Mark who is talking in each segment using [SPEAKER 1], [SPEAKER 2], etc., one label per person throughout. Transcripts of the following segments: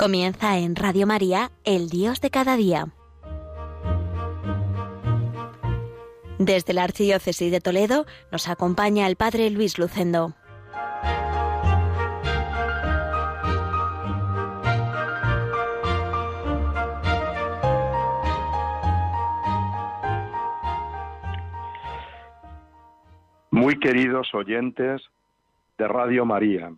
[SPEAKER 1] Comienza en Radio María, El Dios de cada día. Desde la Archidiócesis de Toledo nos acompaña el Padre Luis Lucendo.
[SPEAKER 2] Muy queridos oyentes de Radio María,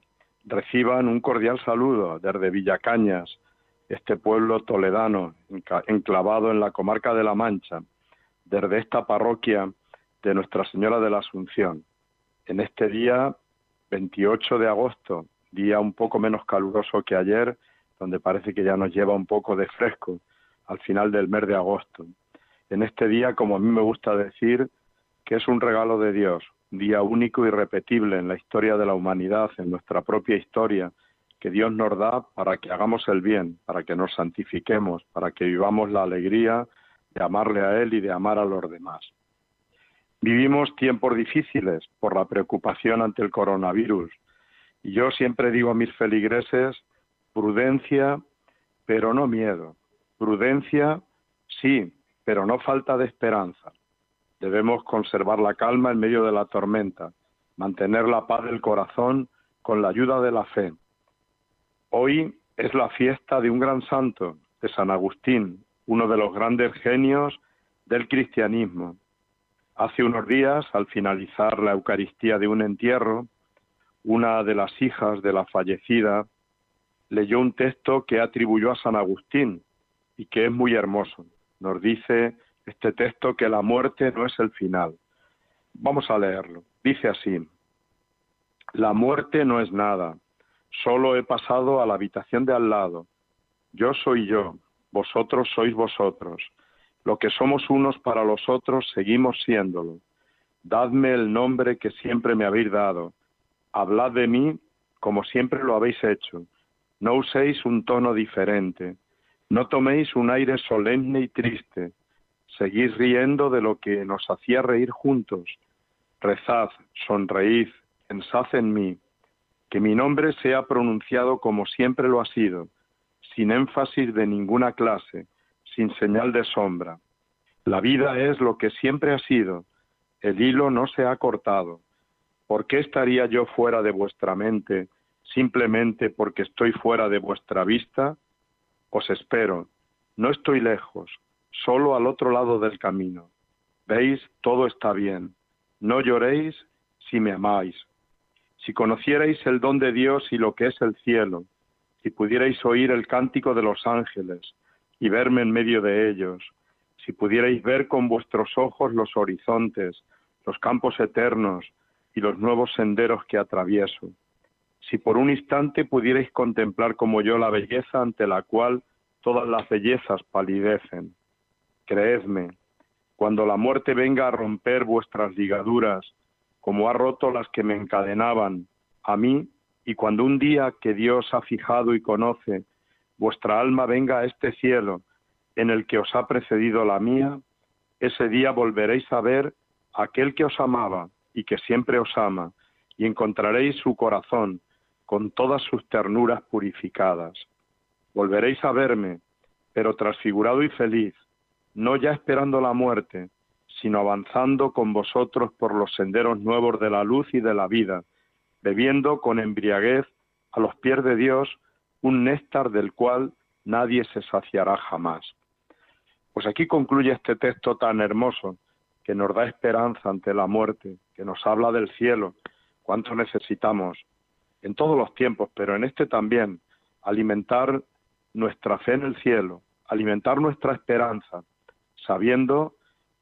[SPEAKER 2] reciban un cordial saludo desde Villacañas, este pueblo toledano, enclavado en la comarca de La Mancha, desde esta parroquia de Nuestra Señora de la Asunción. En este día 28 de agosto, día un poco menos caluroso que ayer, donde parece que ya nos lleva un poco de fresco al final del mes de agosto. En este día, como a mí me gusta decir, que es un regalo de Dios, día único y repetible en la historia de la humanidad, en nuestra propia historia, que Dios nos da para que hagamos el bien, para que nos santifiquemos, para que vivamos la alegría de amarle a Él y de amar a los demás. Vivimos tiempos difíciles por la preocupación ante el coronavirus. Y yo siempre digo a mis feligreses, prudencia, pero no miedo. Prudencia, sí, pero no falta de esperanza. Debemos conservar la calma en medio de la tormenta, mantener la paz del corazón con la ayuda de la fe. Hoy es la fiesta de un gran santo, de San Agustín, uno de los grandes genios del cristianismo. Hace unos días, al finalizar la Eucaristía de un entierro, una de las hijas de la fallecida leyó un texto que atribuyó a San Agustín y que es muy hermoso. Nos dice este texto que la muerte no es el final. Vamos a leerlo. Dice así, la muerte no es nada, solo he pasado a la habitación de al lado. Yo soy yo, vosotros sois vosotros. Lo que somos unos para los otros seguimos siéndolo. Dadme el nombre que siempre me habéis dado. Hablad de mí como siempre lo habéis hecho. No uséis un tono diferente. No toméis un aire solemne y triste seguís riendo de lo que nos hacía reír juntos. Rezad, sonreíd, pensad en mí, que mi nombre sea pronunciado como siempre lo ha sido, sin énfasis de ninguna clase, sin señal de sombra. La vida es lo que siempre ha sido, el hilo no se ha cortado. ¿Por qué estaría yo fuera de vuestra mente simplemente porque estoy fuera de vuestra vista? Os espero, no estoy lejos, solo al otro lado del camino. Veis, todo está bien. No lloréis si me amáis. Si conocierais el don de Dios y lo que es el cielo, si pudierais oír el cántico de los ángeles y verme en medio de ellos, si pudierais ver con vuestros ojos los horizontes, los campos eternos y los nuevos senderos que atravieso, si por un instante pudierais contemplar como yo la belleza ante la cual todas las bellezas palidecen, Creedme, cuando la muerte venga a romper vuestras ligaduras, como ha roto las que me encadenaban a mí, y cuando un día que Dios ha fijado y conoce, vuestra alma venga a este cielo en el que os ha precedido la mía, ese día volveréis a ver aquel que os amaba y que siempre os ama, y encontraréis su corazón con todas sus ternuras purificadas. Volveréis a verme, pero transfigurado y feliz, no ya esperando la muerte, sino avanzando con vosotros por los senderos nuevos de la luz y de la vida, bebiendo con embriaguez a los pies de Dios un néctar del cual nadie se saciará jamás. Pues aquí concluye este texto tan hermoso que nos da esperanza ante la muerte, que nos habla del cielo, cuánto necesitamos en todos los tiempos, pero en este también, alimentar nuestra fe en el cielo, alimentar nuestra esperanza, sabiendo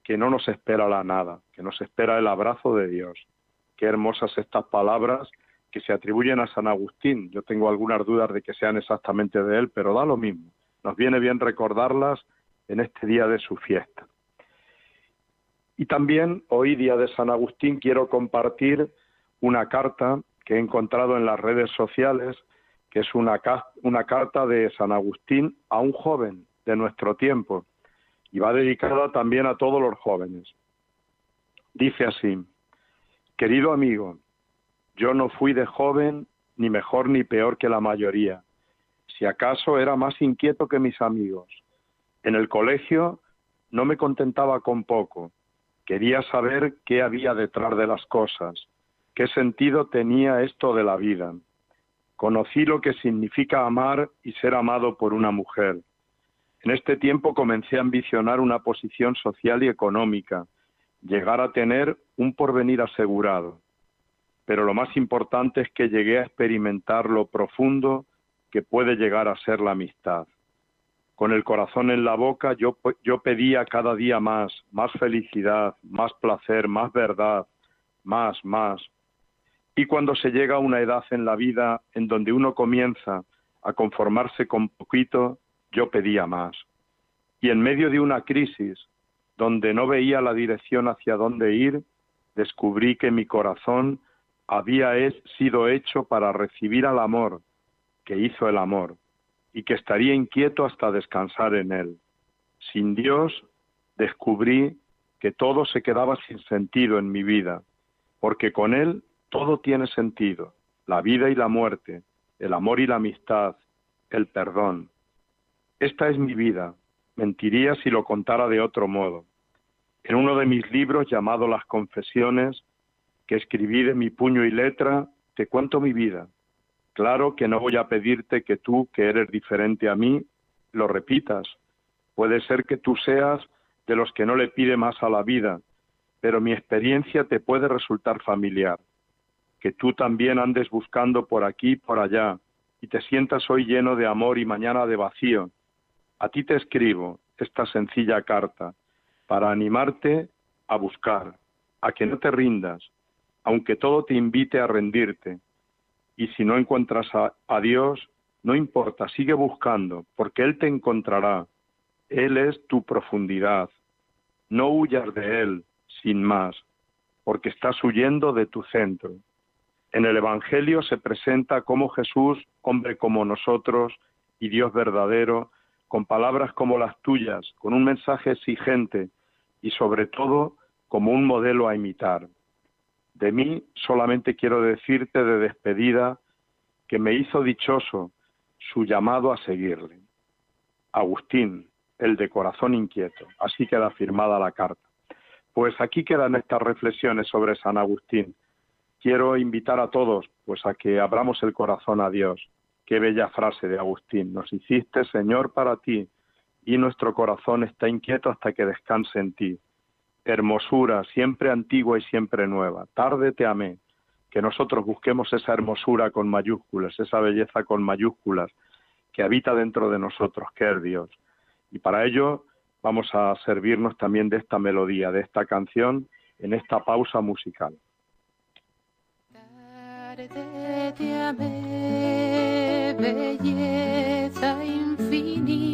[SPEAKER 2] que no nos espera la nada, que nos espera el abrazo de Dios. Qué hermosas estas palabras que se atribuyen a San Agustín. Yo tengo algunas dudas de que sean exactamente de él, pero da lo mismo. Nos viene bien recordarlas en este día de su fiesta. Y también hoy, día de San Agustín, quiero compartir una carta que he encontrado en las redes sociales, que es una, una carta de San Agustín a un joven de nuestro tiempo, y va dedicada también a todos los jóvenes. Dice así, querido amigo, yo no fui de joven ni mejor ni peor que la mayoría, Si acaso era más inquieto que mis amigos. En el colegio no me contentaba con poco. Quería saber qué había detrás de las cosas, qué sentido tenía esto de la vida. Conocí lo que significa amar y ser amado por una mujer. En este tiempo comencé a ambicionar una posición social y económica, llegar a tener un porvenir asegurado. Pero lo más importante es que llegué a experimentar lo profundo que puede llegar a ser la amistad. Con el corazón en la boca yo, pedía cada día más, más felicidad, más placer, más verdad, más, más. Y cuando se llega a una edad en la vida en donde uno comienza a conformarse con poquito, yo pedía más. Y en medio de una crisis, donde no veía la dirección hacia dónde ir, descubrí que mi corazón había sido hecho para recibir al amor que hizo el amor y que estaría inquieto hasta descansar en él. Sin Dios descubrí que todo se quedaba sin sentido en mi vida, porque con Él todo tiene sentido, la vida y la muerte, el amor y la amistad, el perdón. Esta es mi vida, mentiría si lo contara de otro modo. En uno de mis libros llamado Las Confesiones, que escribí de mi puño y letra, te cuento mi vida. Claro que no voy a pedirte que tú, que eres diferente a mí, lo repitas. Puede ser que tú seas de los que no le pide más a la vida, pero mi experiencia te puede resultar familiar. Que tú también andes buscando por aquí, por allá, y te sientas hoy lleno de amor y mañana de vacío. A ti te escribo esta sencilla carta para animarte a buscar, a que no te rindas, aunque todo te invite a rendirte. Y si no encuentras a, Dios, no importa, sigue buscando, porque Él te encontrará. Él es tu profundidad. No huyas de Él, sin más, porque estás huyendo de tu centro. En el Evangelio se presenta como Jesús, hombre como nosotros y Dios verdadero, con palabras como las tuyas, con un mensaje exigente, y sobre todo como un modelo a imitar. De mí solamente quiero decirte de despedida que me hizo dichoso su llamado a seguirle. Agustín, el de corazón inquieto. Así queda firmada la carta. Pues aquí quedan estas reflexiones sobre San Agustín. Quiero invitar a todos pues a que abramos el corazón a Dios. Qué bella frase de Agustín. Nos hiciste Señor para ti y nuestro corazón está inquieto hasta que descanse en ti. Hermosura, siempre antigua y siempre nueva. Tarde te amé. Que nosotros busquemos esa hermosura con mayúsculas, esa belleza con mayúsculas que habita dentro de nosotros, que es Dios. Y para ello vamos a servirnos también de esta melodía, de esta canción, en esta pausa musical.
[SPEAKER 3] Belleza infinita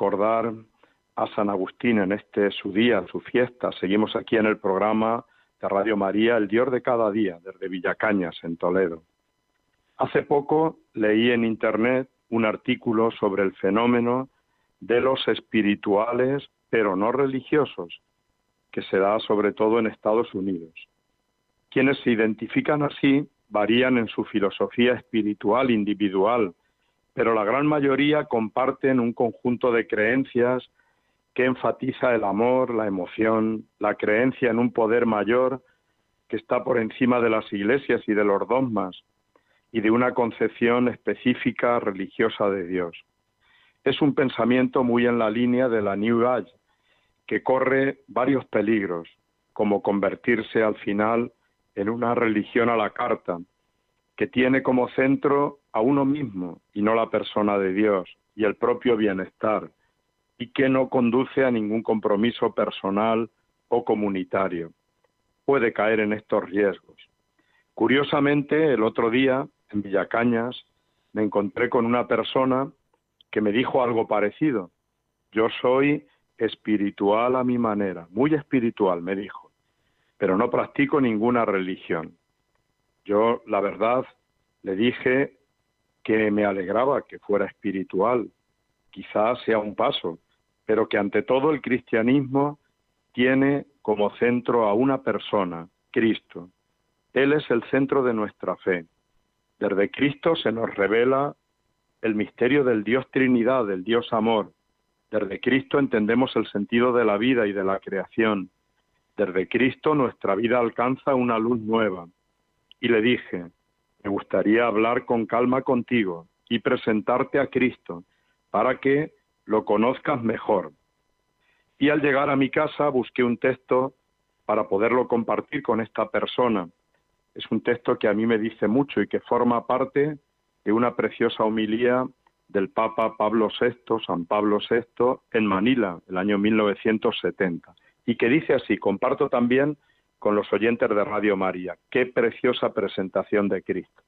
[SPEAKER 2] recordar a San Agustín en este su día, su fiesta, seguimos aquí en el programa de Radio María, El Dios de cada día, desde Villacañas, en Toledo. Hace poco leí en Internet un artículo sobre el fenómeno de los espirituales, pero no religiosos, que se da sobre todo en Estados Unidos. Quienes se identifican así varían en su filosofía espiritual individual, pero la gran mayoría comparten un conjunto de creencias que enfatiza el amor, la emoción, la creencia en un poder mayor que está por encima de las iglesias y de los dogmas y de una concepción específica religiosa de Dios. Es un pensamiento muy en la línea de la New Age, que corre varios peligros, como convertirse al final en una religión a la carta, que tiene como centro a uno mismo y no la persona de Dios y el propio bienestar, y que no conduce a ningún compromiso personal o comunitario. Puede caer en estos riesgos. Curiosamente, el otro día, en Villacañas, me encontré con una persona que me dijo algo parecido. Yo soy espiritual a mi manera, muy espiritual, me dijo, pero no practico ninguna religión. Yo, la verdad, le dije que me alegraba que fuera espiritual, quizás sea un paso, pero que ante todo el cristianismo tiene como centro a una persona, Cristo. Él es el centro de nuestra fe. Desde Cristo se nos revela el misterio del Dios Trinidad, del Dios Amor. Desde Cristo entendemos el sentido de la vida y de la creación. Desde Cristo nuestra vida alcanza una luz nueva. Y le dije, me gustaría hablar con calma contigo y presentarte a Cristo para que lo conozcas mejor. Y al llegar a mi casa busqué un texto para poderlo compartir con esta persona. Es un texto que a mí me dice mucho y que forma parte de una preciosa homilía del Papa Pablo VI, San Pablo VI, en Manila, el año 1970, y que dice así, comparto también con los oyentes de Radio María, qué preciosa presentación de Cristo.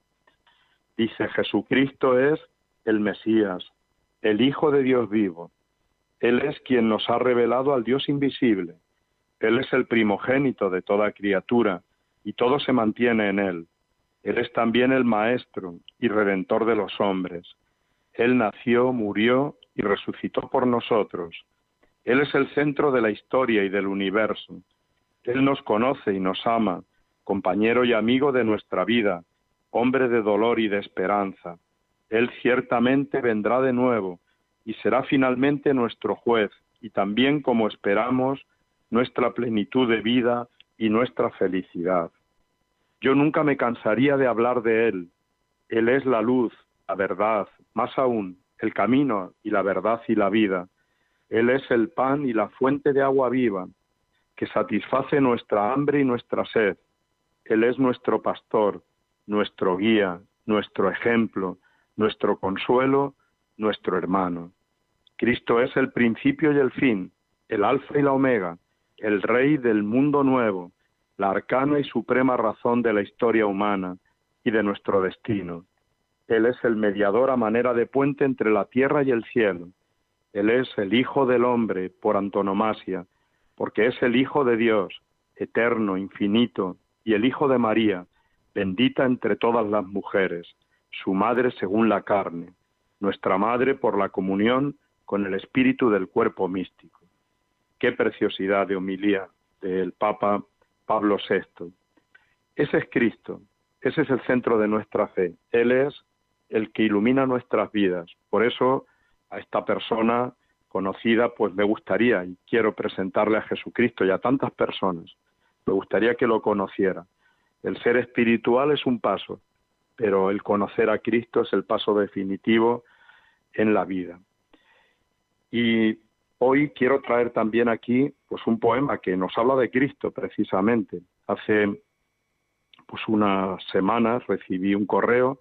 [SPEAKER 2] Dice, Jesucristo es el Mesías, el Hijo de Dios vivo. Él es quien nos ha revelado al Dios invisible. Él es el primogénito de toda criatura, y todo se mantiene en Él. Él es también el Maestro y Redentor de los hombres. Él nació, murió y resucitó por nosotros. Él es el centro de la historia y del universo. Él nos conoce y nos ama, compañero y amigo de nuestra vida, hombre de dolor y de esperanza. Él ciertamente vendrá de nuevo y será finalmente nuestro juez y también, como esperamos, nuestra plenitud de vida y nuestra felicidad. Yo nunca me cansaría de hablar de Él. Él es la luz, la verdad, más aún, el camino y la verdad y la vida. Él es el pan y la fuente de agua viva, que satisface nuestra hambre y nuestra sed. Él es nuestro pastor, nuestro guía, nuestro ejemplo, nuestro consuelo, nuestro hermano. Cristo es el principio y el fin, el alfa y la omega, el rey del mundo nuevo, la arcana y suprema razón de la historia humana y de nuestro destino. Él es el mediador a manera de puente entre la tierra y el cielo. Él es el Hijo del hombre por antonomasia, porque es el Hijo de Dios, eterno, infinito, y el Hijo de María, bendita entre todas las mujeres, su madre según la carne, nuestra madre por la comunión con el espíritu del cuerpo místico. Qué preciosidad de homilía del Papa Pablo VI. Ese es Cristo, ese es el centro de nuestra fe. Él es el que ilumina nuestras vidas. Por eso a esta persona conocida, pues me gustaría y quiero presentarle a Jesucristo y a tantas personas. Me gustaría que lo conociera. El ser espiritual es un paso, pero el conocer a Cristo es el paso definitivo en la vida. Y Hoy quiero traer también aquí pues un poema que nos habla de Cristo precisamente. Hace pues unas semanas recibí un correo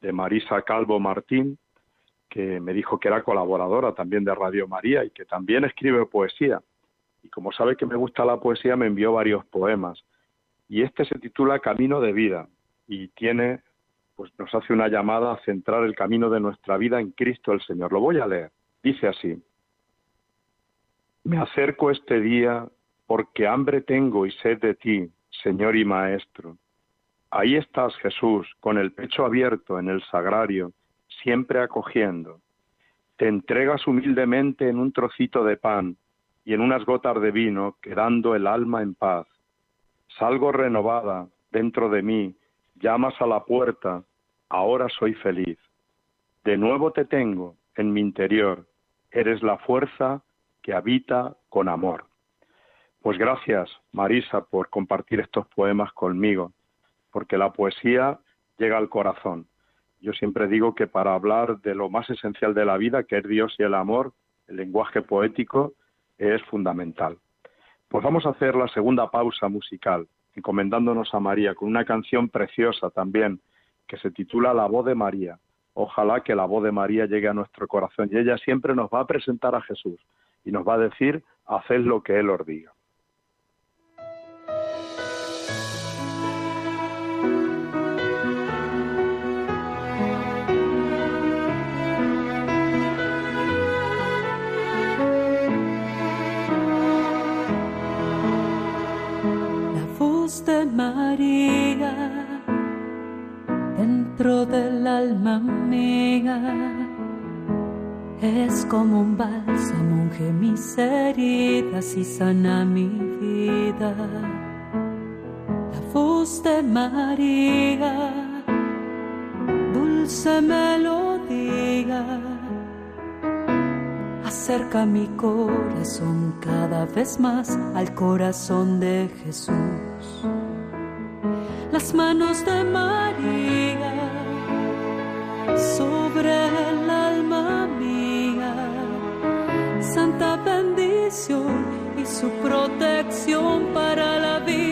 [SPEAKER 2] de Marisa Calvo Martín que me dijo que era colaboradora también de Radio María y que también escribe poesía. Y como sabe que me gusta la poesía, me envió varios poemas. Y este se titula Camino de vida y tiene, pues nos hace una llamada a centrar el camino de nuestra vida en Cristo el Señor. Lo voy a leer. Dice así. Me acerco este día porque hambre tengo y sed de ti, Señor y Maestro. Ahí estás, Jesús, con el pecho abierto en el sagrario, siempre acogiendo. Te entregas humildemente en un trocito de pan y en unas gotas de vino, quedando el alma en paz. Salgo renovada dentro de mí, llamas a la puerta, ahora soy feliz. De nuevo te tengo en mi interior, eres la fuerza que habita con amor. Pues gracias, Marisa, por compartir estos poemas conmigo, porque la poesía llega al corazón. Yo siempre digo que para hablar de lo más esencial de la vida, que es Dios y el amor, el lenguaje poético es fundamental. Pues vamos a hacer la segunda pausa musical, encomendándonos a María con una canción preciosa también, que se titula La voz de María. Ojalá que la voz de María llegue a nuestro corazón y ella siempre nos va a presentar a Jesús y nos va a decir, haced lo que Él os diga.
[SPEAKER 4] Del alma mía es como un bálsamo, unge mis heridas y sana mi vida. La voz de María, dulce melodía, acerca mi corazón cada vez más al corazón de Jesús. Las manos de María sobre el alma mía, santa bendición y su protección para la vida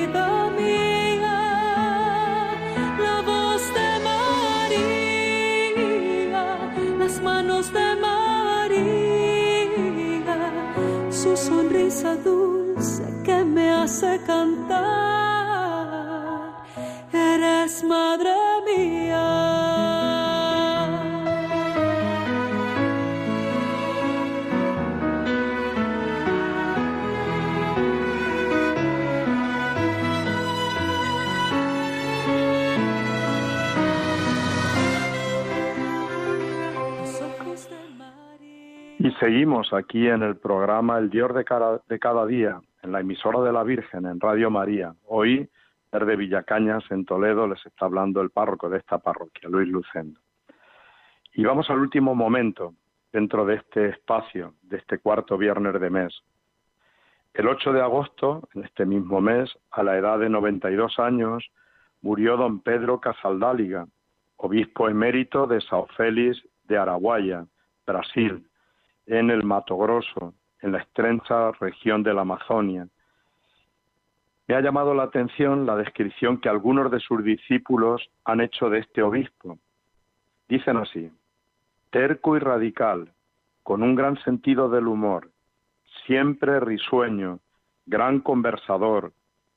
[SPEAKER 2] seguimos aquí en el programa El Dios de cada, día, en la emisora de la Virgen, en Radio María. Hoy, desde Villacañas, en Toledo, les está hablando el párroco de esta parroquia, Luis Lucendo. Y vamos al último momento dentro de este espacio, de este cuarto viernes de mes. El 8 de agosto, en este mismo mes, a la edad de 92 años, murió don Pedro Casaldáliga, obispo emérito de Sao Félix de Araguaia, Brasil, en el Mato Grosso, en la estrecha región de la Amazonia. Me ha llamado la atención la descripción que algunos de sus discípulos han hecho de este obispo. Dicen así, terco y radical, con un gran sentido del humor, siempre risueño, gran conversador,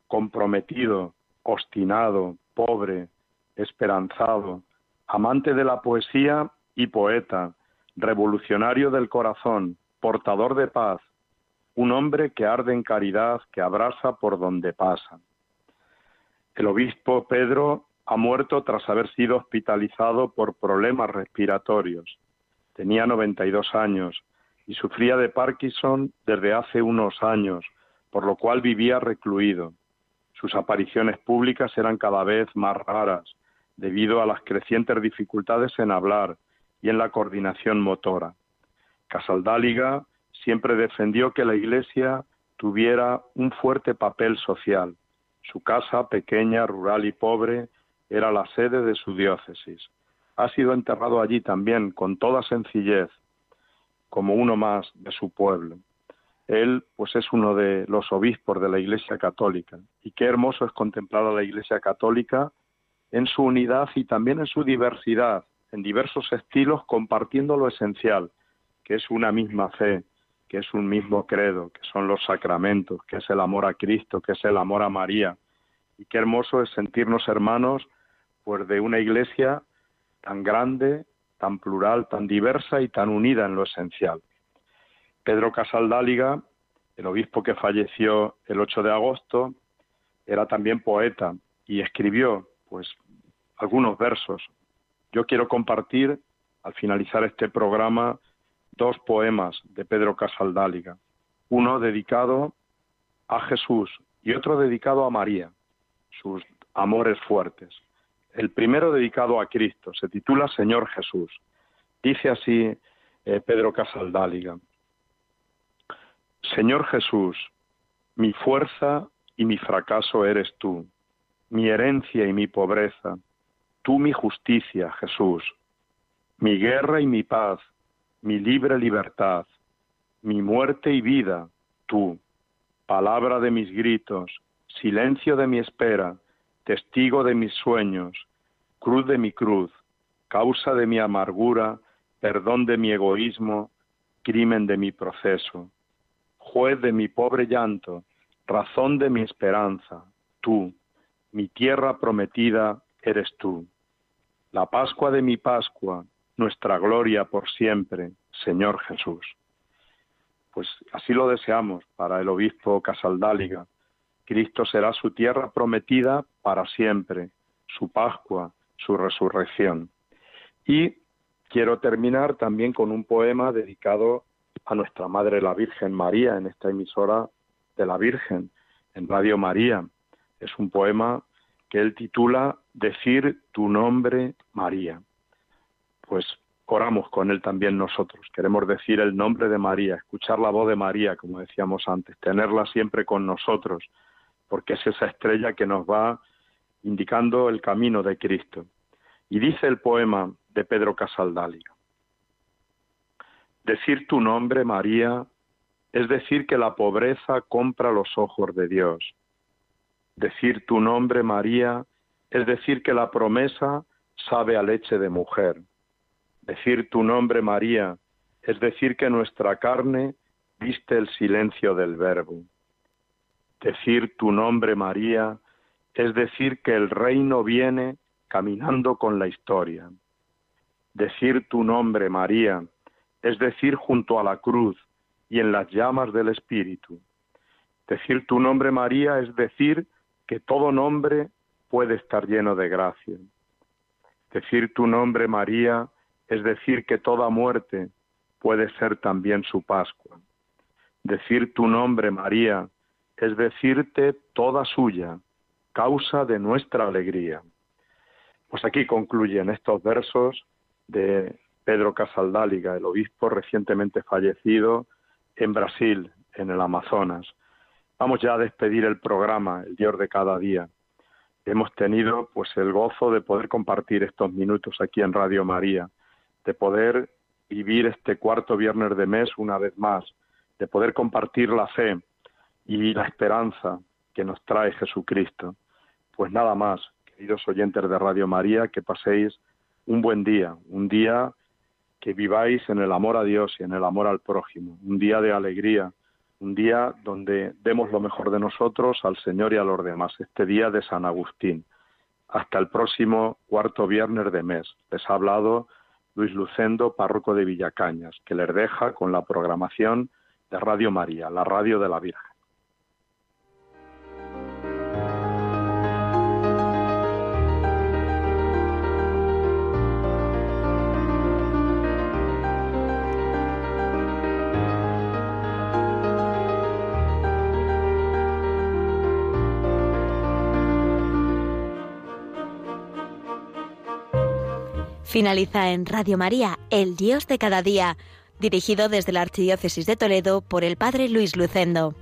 [SPEAKER 2] comprometido, obstinado, pobre, esperanzado, amante de la poesía y poeta, revolucionario del corazón, portador de paz, un hombre que arde en caridad, que abraza por donde pasa. El obispo Pedro ha muerto tras haber sido hospitalizado por problemas respiratorios. Tenía 92 años y sufría de Parkinson desde hace unos años, por lo cual vivía recluido. Sus apariciones públicas eran cada vez más raras, debido a las crecientes dificultades en hablar y en la coordinación motora. Casaldáliga siempre defendió que la Iglesia tuviera un fuerte papel social. Su casa, pequeña, rural y pobre, era la sede de su diócesis. Ha sido enterrado allí también, con toda sencillez, como uno más de su pueblo. Él, pues, es uno de los obispos de la Iglesia Católica. Y qué hermoso es contemplar a la Iglesia Católica en su unidad y también en su diversidad, en diversos estilos, compartiendo lo esencial, que es una misma fe, que es un mismo credo, que son los sacramentos, que es el amor a Cristo, que es el amor a María. Y qué hermoso es sentirnos hermanos, pues, de una iglesia tan grande, tan plural, tan diversa y tan unida en lo esencial. Pedro Casaldáliga, el obispo que falleció el 8 de agosto, era también poeta y escribió, pues, algunos versos. Yo quiero compartir, al finalizar este programa, dos poemas de Pedro Casaldáliga. Uno dedicado a Jesús y otro dedicado a María, sus amores fuertes. El primero dedicado a Cristo, se titula Señor Jesús. Dice así eh, Pedro Casaldáliga. Señor Jesús, mi fuerza y mi fracaso eres tú, mi herencia y mi pobreza, tú mi justicia, Jesús, mi guerra y mi paz, mi libre libertad, mi muerte y vida, tú, palabra de mis gritos, silencio de mi espera, testigo de mis sueños, cruz de mi cruz, causa de mi amargura, perdón de mi egoísmo, crimen de mi proceso, juez de mi pobre llanto, razón de mi esperanza, tú, mi tierra prometida eres tú. La Pascua de mi Pascua, nuestra gloria por siempre, Señor Jesús. Pues así lo deseamos para el obispo Casaldáliga. Cristo será su tierra prometida para siempre, su Pascua, su resurrección. Y quiero terminar también con un poema dedicado a nuestra Madre la Virgen María en esta emisora de la Virgen, en Radio María. Es un poema que él titula Decir tu nombre María. Pues oramos con él también nosotros. Queremos decir el nombre de María, escuchar la voz de María, como decíamos antes, tenerla siempre con nosotros, porque es esa estrella que nos va indicando el camino de Cristo. Y dice el poema de Pedro Casaldáliga. Decir tu nombre, María, es decir que la pobreza compra los ojos de Dios. Decir tu nombre, María, es decir que la promesa sabe a leche de mujer. Decir tu nombre, María, es decir que nuestra carne viste el silencio del Verbo. Decir tu nombre, María, es decir que el reino viene caminando con la historia. Decir tu nombre, María, es decir junto a la cruz y en las llamas del Espíritu. Decir tu nombre, María, es decir que todo nombre puede estar lleno de gracia. Decir tu nombre, María, es decir que toda muerte puede ser también su Pascua. Decir tu nombre, María, es decirte toda suya, causa de nuestra alegría. Pues aquí concluyen estos versos de Pedro Casaldáliga, el obispo recientemente fallecido en Brasil, en el Amazonas. Vamos ya a despedir el programa, el Dios de cada día. Hemos tenido pues el gozo de poder compartir estos minutos aquí en Radio María, de poder vivir este cuarto viernes de mes una vez más, de poder compartir la fe y la esperanza que nos trae Jesucristo. Pues nada más, queridos oyentes de Radio María, que paséis un buen día, un día que viváis en el amor a Dios y en el amor al prójimo, un día de alegría, un día donde demos lo mejor de nosotros al Señor y a los demás, este día de San Agustín. Hasta el próximo cuarto viernes de mes. Les ha hablado Luis Lucendo, párroco de Villacañas, que les deja con la programación de Radio María, la radio de la Virgen.
[SPEAKER 1] Finaliza en Radio María, El Dios de cada día, dirigido desde la Archidiócesis de Toledo por el Padre Luis Lucendo.